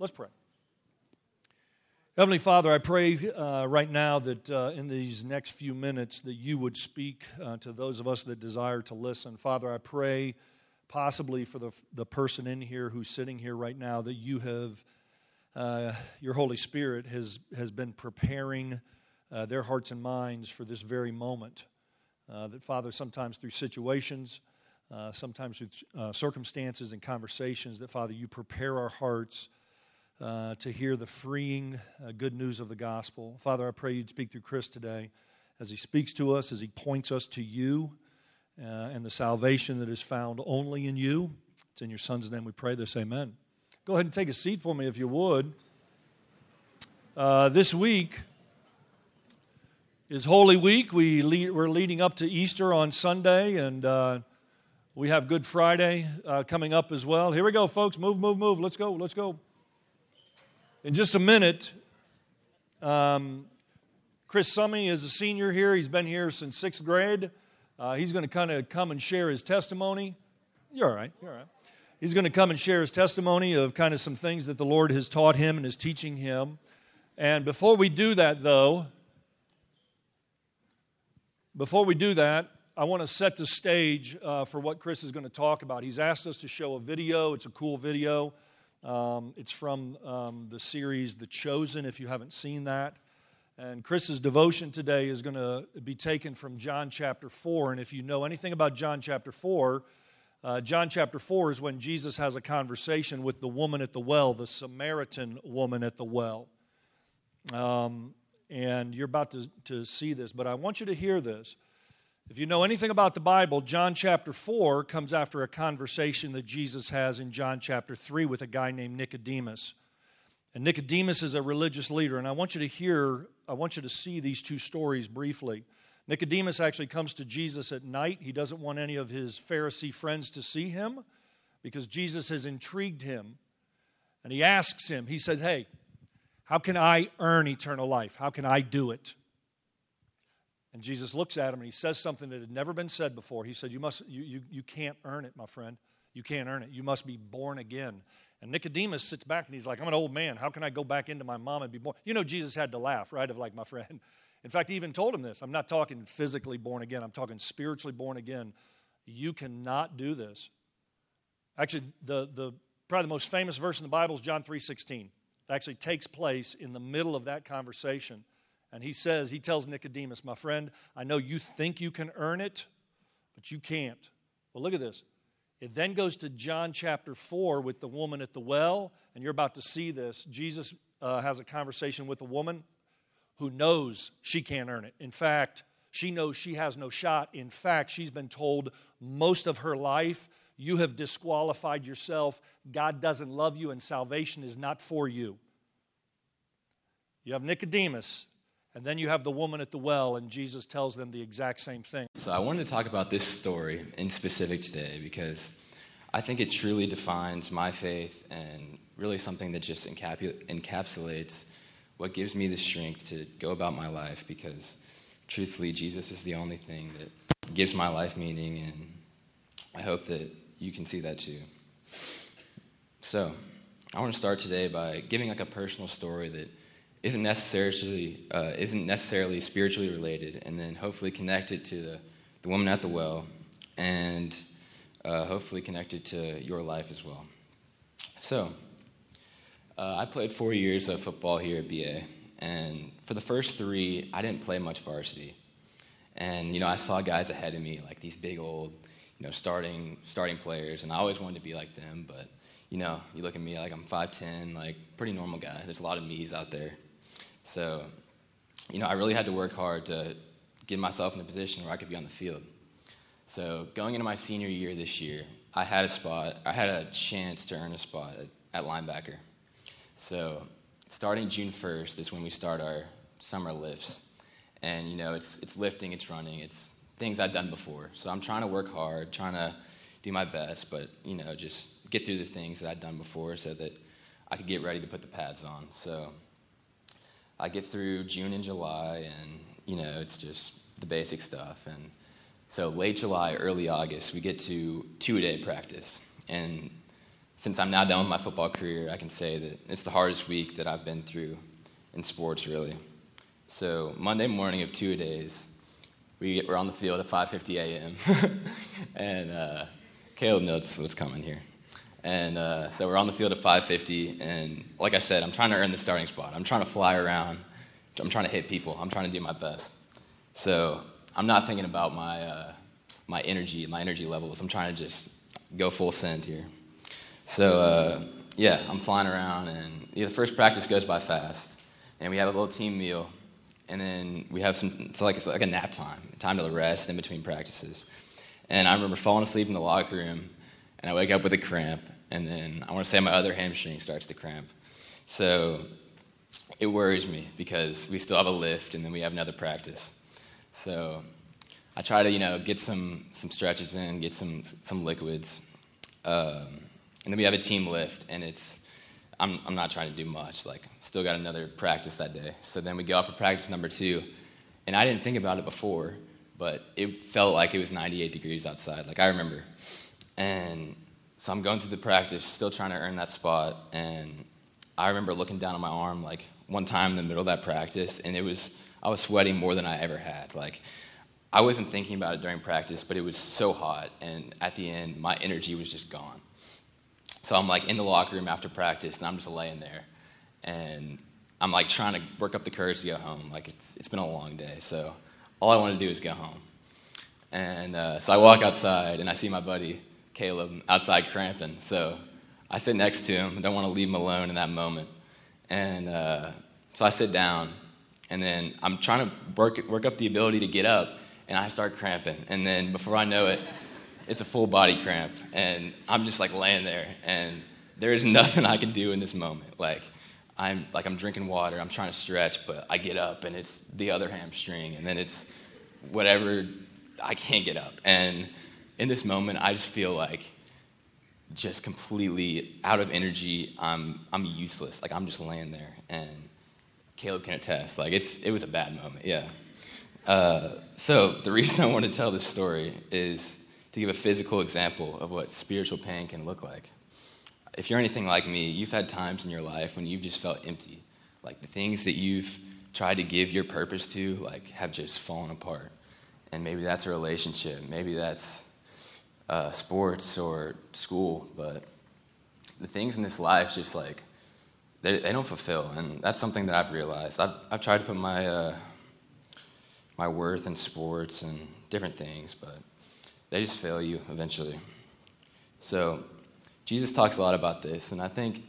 Let's pray. Heavenly Father, I pray uh, right now that uh, in these next few minutes that you would speak uh, to those of us that desire to listen. Father, I pray possibly for the, the person in here who's sitting here right now that you have, uh, your Holy Spirit has, has been preparing uh, their hearts and minds for this very moment. Uh, that, Father, sometimes through situations, sometimes through circumstances and conversations, that, Father, you prepare our hearts uh, to hear the freeing uh, good news of the gospel. Father, I pray you'd speak through Chris today as he speaks to us, as he points us to you uh, and the salvation that is found only in you. It's in your son's name we pray this. Amen. Go ahead and take a seat for me if you would. Uh, this week is Holy Week. We lead, we're leading up to Easter on Sunday, and uh, we have Good Friday coming up as well. Here we go, folks. Move, move, move. Let's go, let's go. In just a minute, um, Chris Summey is a senior here. He's been here since sixth grade. Uh, he's going to kind of come and share his testimony. You're all right. You're all right. He's going to come and share his testimony of kind of some things that the Lord has taught him and is teaching him. And before we do that, though, before we do that, I want to set the stage uh, for what Chris is going to talk about. He's asked us to show a video. It's a cool video. Um, it's from um, the series The Chosen, if you haven't seen that. And Chris's devotion today is going to be taken from John chapter 4. And if you know anything about John chapter 4, uh, John chapter 4 is when Jesus has a conversation with the woman at the well, the Samaritan woman at the well. Um, and you're about to, to see this, but I want you to hear this. If you know anything about the Bible, John chapter 4 comes after a conversation that Jesus has in John chapter 3 with a guy named Nicodemus. And Nicodemus is a religious leader, and I want you to hear, I want you to see these two stories briefly. Nicodemus actually comes to Jesus at night. He doesn't want any of his Pharisee friends to see him because Jesus has intrigued him. And he asks him, he said, Hey, how can I earn eternal life? How can I do it? And Jesus looks at him and he says something that had never been said before. He said, You, must, you, you, you can't earn it, my friend. You can't earn it. You must be born again. And Nicodemus sits back and he's like, I'm an old man. How can I go back into my mom and be born? You know, Jesus had to laugh, right? Of like, my friend. In fact, he even told him this. I'm not talking physically born again, I'm talking spiritually born again. You cannot do this. Actually, the, the probably the most famous verse in the Bible is John 3:16. It actually takes place in the middle of that conversation. And he says, he tells Nicodemus, my friend, I know you think you can earn it, but you can't. Well, look at this. It then goes to John chapter 4 with the woman at the well, and you're about to see this. Jesus uh, has a conversation with a woman who knows she can't earn it. In fact, she knows she has no shot. In fact, she's been told most of her life, you have disqualified yourself. God doesn't love you, and salvation is not for you. You have Nicodemus, and then you have the woman at the well, and Jesus tells them the exact same thing. So I wanted to talk about this story in specific today because I think it truly defines my faith and really something that just encapsulates what gives me the strength to go about my life because truthfully, Jesus is the only thing that gives my life meaning, and I hope that you can see that too. So, I want to start today by giving like a personal story that isn't necessarily uh, isn't necessarily spiritually related, and then hopefully connected to the, the woman at the well, and uh, hopefully connected to your life as well. So, uh, I played four years of football here at BA, and for the first three, I didn't play much varsity, and you know I saw guys ahead of me like these big old, you know, starting starting players, and I always wanted to be like them, but you know, you look at me like I'm 5'10, like pretty normal guy. There's a lot of me's out there. So, you know, I really had to work hard to get myself in a position where I could be on the field. So, going into my senior year this year, I had a spot, I had a chance to earn a spot at, at linebacker. So, starting June 1st is when we start our summer lifts. And, you know, it's, it's lifting, it's running, it's things I've done before. So, I'm trying to work hard, trying to do my best, but, you know, just get through the things that I'd done before so that I could get ready to put the pads on. So, I get through June and July, and you know, it's just the basic stuff. And so late July, early August, we get to two-a-day practice, and since I'm now done with my football career, I can say that it's the hardest week that I've been through in sports, really. So Monday morning of two days, we get, we're on the field at 5:50 a.m. and uh, Caleb knows what's coming here. And uh, so we're on the field at 5:50, and like I said, I'm trying to earn the starting spot. I'm trying to fly around. I'm trying to hit people. I'm trying to do my best. So I'm not thinking about my uh, my energy, my energy levels. I'm trying to just go full send here. So uh, yeah, I'm flying around, and yeah, the first practice goes by fast, and we have a little team meal, and then we have some. It's like it's like a nap time, time to rest in between practices. And I remember falling asleep in the locker room, and I wake up with a cramp, and then I want to say my other hamstring starts to cramp. So it worries me because we still have a lift, and then we have another practice. So I try to, you know, get some, some stretches in, get some, some liquids. Um, and then we have a team lift, and it's, I'm, I'm not trying to do much. Like, still got another practice that day. So then we go out for practice number two, and I didn't think about it before, but it felt like it was 98 degrees outside. Like, I remember. And so I'm going through the practice, still trying to earn that spot, and I remember looking down on my arm, like, one time in the middle of that practice, and it was, I was sweating more than I ever had. Like, I wasn't thinking about it during practice, but it was so hot, and at the end, my energy was just gone. So I'm like in the locker room after practice, and I'm just laying there, and I'm like trying to work up the courage to go home. Like it's it's been a long day, so all I want to do is go home. And uh, so I walk outside, and I see my buddy Caleb outside cramping. So I sit next to him. I don't want to leave him alone in that moment. And uh, so I sit down, and then I'm trying to work work up the ability to get up and I start cramping. And then before I know it, it's a full body cramp. And I'm just like laying there. And there is nothing I can do in this moment. Like, I'm like I'm drinking water, I'm trying to stretch, but I get up and it's the other hamstring, and then it's whatever I can't get up. And in this moment, I just feel like just completely out of energy. I'm I'm useless. Like I'm just laying there, and Caleb can attest. Like it's it was a bad moment. Yeah. Uh, so, the reason I want to tell this story is to give a physical example of what spiritual pain can look like. If you're anything like me, you've had times in your life when you've just felt empty. Like the things that you've tried to give your purpose to, like, have just fallen apart. And maybe that's a relationship, maybe that's uh, sports or school, but the things in this life just like, they, they don't fulfill. And that's something that I've realized. I've, I've tried to put my, uh, my worth in sports and different things, but they just fail you eventually. So, Jesus talks a lot about this, and I think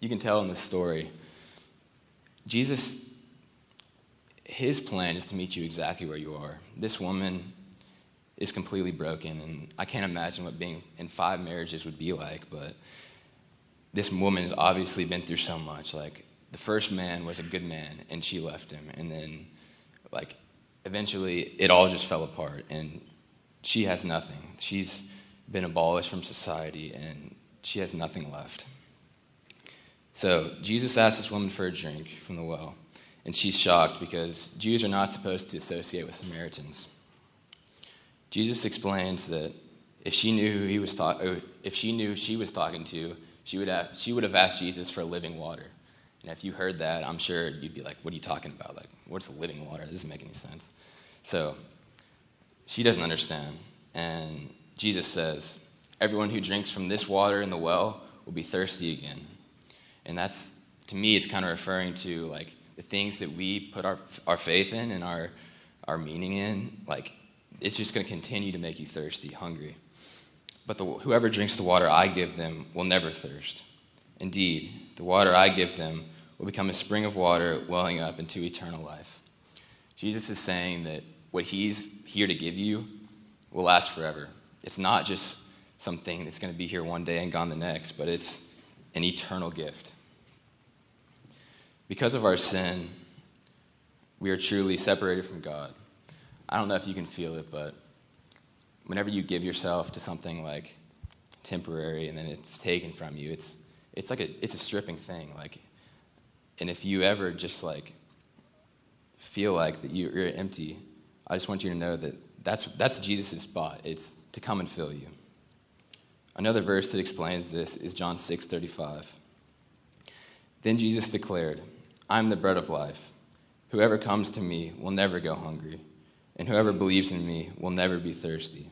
you can tell in this story, Jesus, his plan is to meet you exactly where you are. This woman is completely broken, and I can't imagine what being in five marriages would be like, but this woman has obviously been through so much. Like, the first man was a good man, and she left him, and then, like, eventually it all just fell apart and she has nothing. She's been abolished from society and she has nothing left. So Jesus asks this woman for a drink from the well, and she's shocked because Jews are not supposed to associate with Samaritans. Jesus explains that if she knew who he was ta- if she knew she was talking to, she would have she would have asked Jesus for living water. And if you heard that, I'm sure you'd be like, "What are you talking about? Like, what's living water? That doesn't make any sense." So she doesn't understand. And Jesus says, Everyone who drinks from this water in the well will be thirsty again. And that's, to me, it's kind of referring to like the things that we put our, our faith in and our, our meaning in. Like, it's just going to continue to make you thirsty, hungry. But the, whoever drinks the water I give them will never thirst. Indeed, the water I give them will become a spring of water welling up into eternal life. Jesus is saying that what he's here to give you will last forever. It's not just something that's going to be here one day and gone the next, but it's an eternal gift. Because of our sin, we are truly separated from God. I don't know if you can feel it, but whenever you give yourself to something like temporary and then it's taken from you, it's it's like a it's a stripping thing. Like, and if you ever just like feel like that you're empty, I just want you to know that that's, that's Jesus' spot. It's to come and fill you. Another verse that explains this is John 6:35. Then Jesus declared, "I am the bread of life. Whoever comes to me will never go hungry, and whoever believes in me will never be thirsty."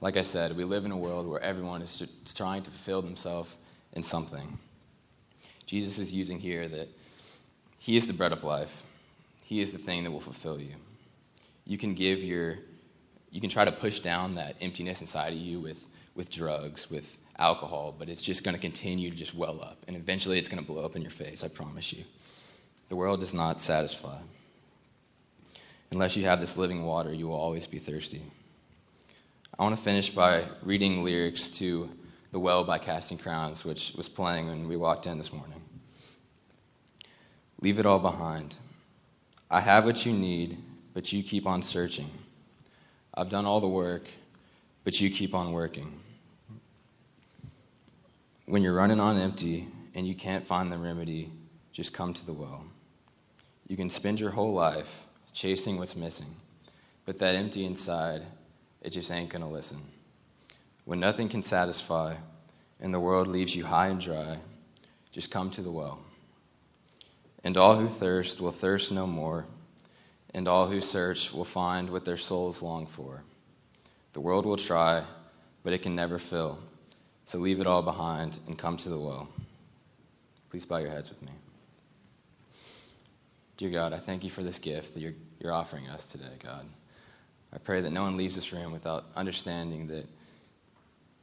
Like I said, we live in a world where everyone is trying to fulfill themselves in something. Jesus is using here that he is the bread of life. He is the thing that will fulfill you. You can give your you can try to push down that emptiness inside of you with with drugs, with alcohol, but it's just going to continue to just well up. And eventually it's going to blow up in your face, I promise you. The world does not satisfy. Unless you have this living water, you will always be thirsty. I want to finish by reading lyrics to The Well by Casting Crowns, which was playing when we walked in this morning. Leave it all behind. I have what you need, but you keep on searching. I've done all the work, but you keep on working when you're running on empty and you can't find the remedy, just come to the well. You can spend your whole life chasing what's missing, but that empty inside, it just ain't gonna listen. When nothing can satisfy and the world leaves you high and dry, just come to the well. And all who thirst will thirst no more, and all who search will find what their souls long for. The world will try, but it can never fill. So leave it all behind and come to the well. Please bow your heads with me. Dear God, I thank you for this gift that you're, you're offering us today, God. I pray that no one leaves this room without understanding that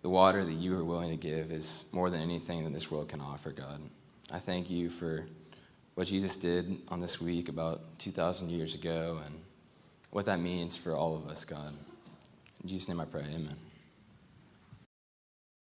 the water that you are willing to give is more than anything that this world can offer, God. I thank you for what Jesus did on this week about 2,000 years ago and what that means for all of us, God. In Jesus' name I pray, amen.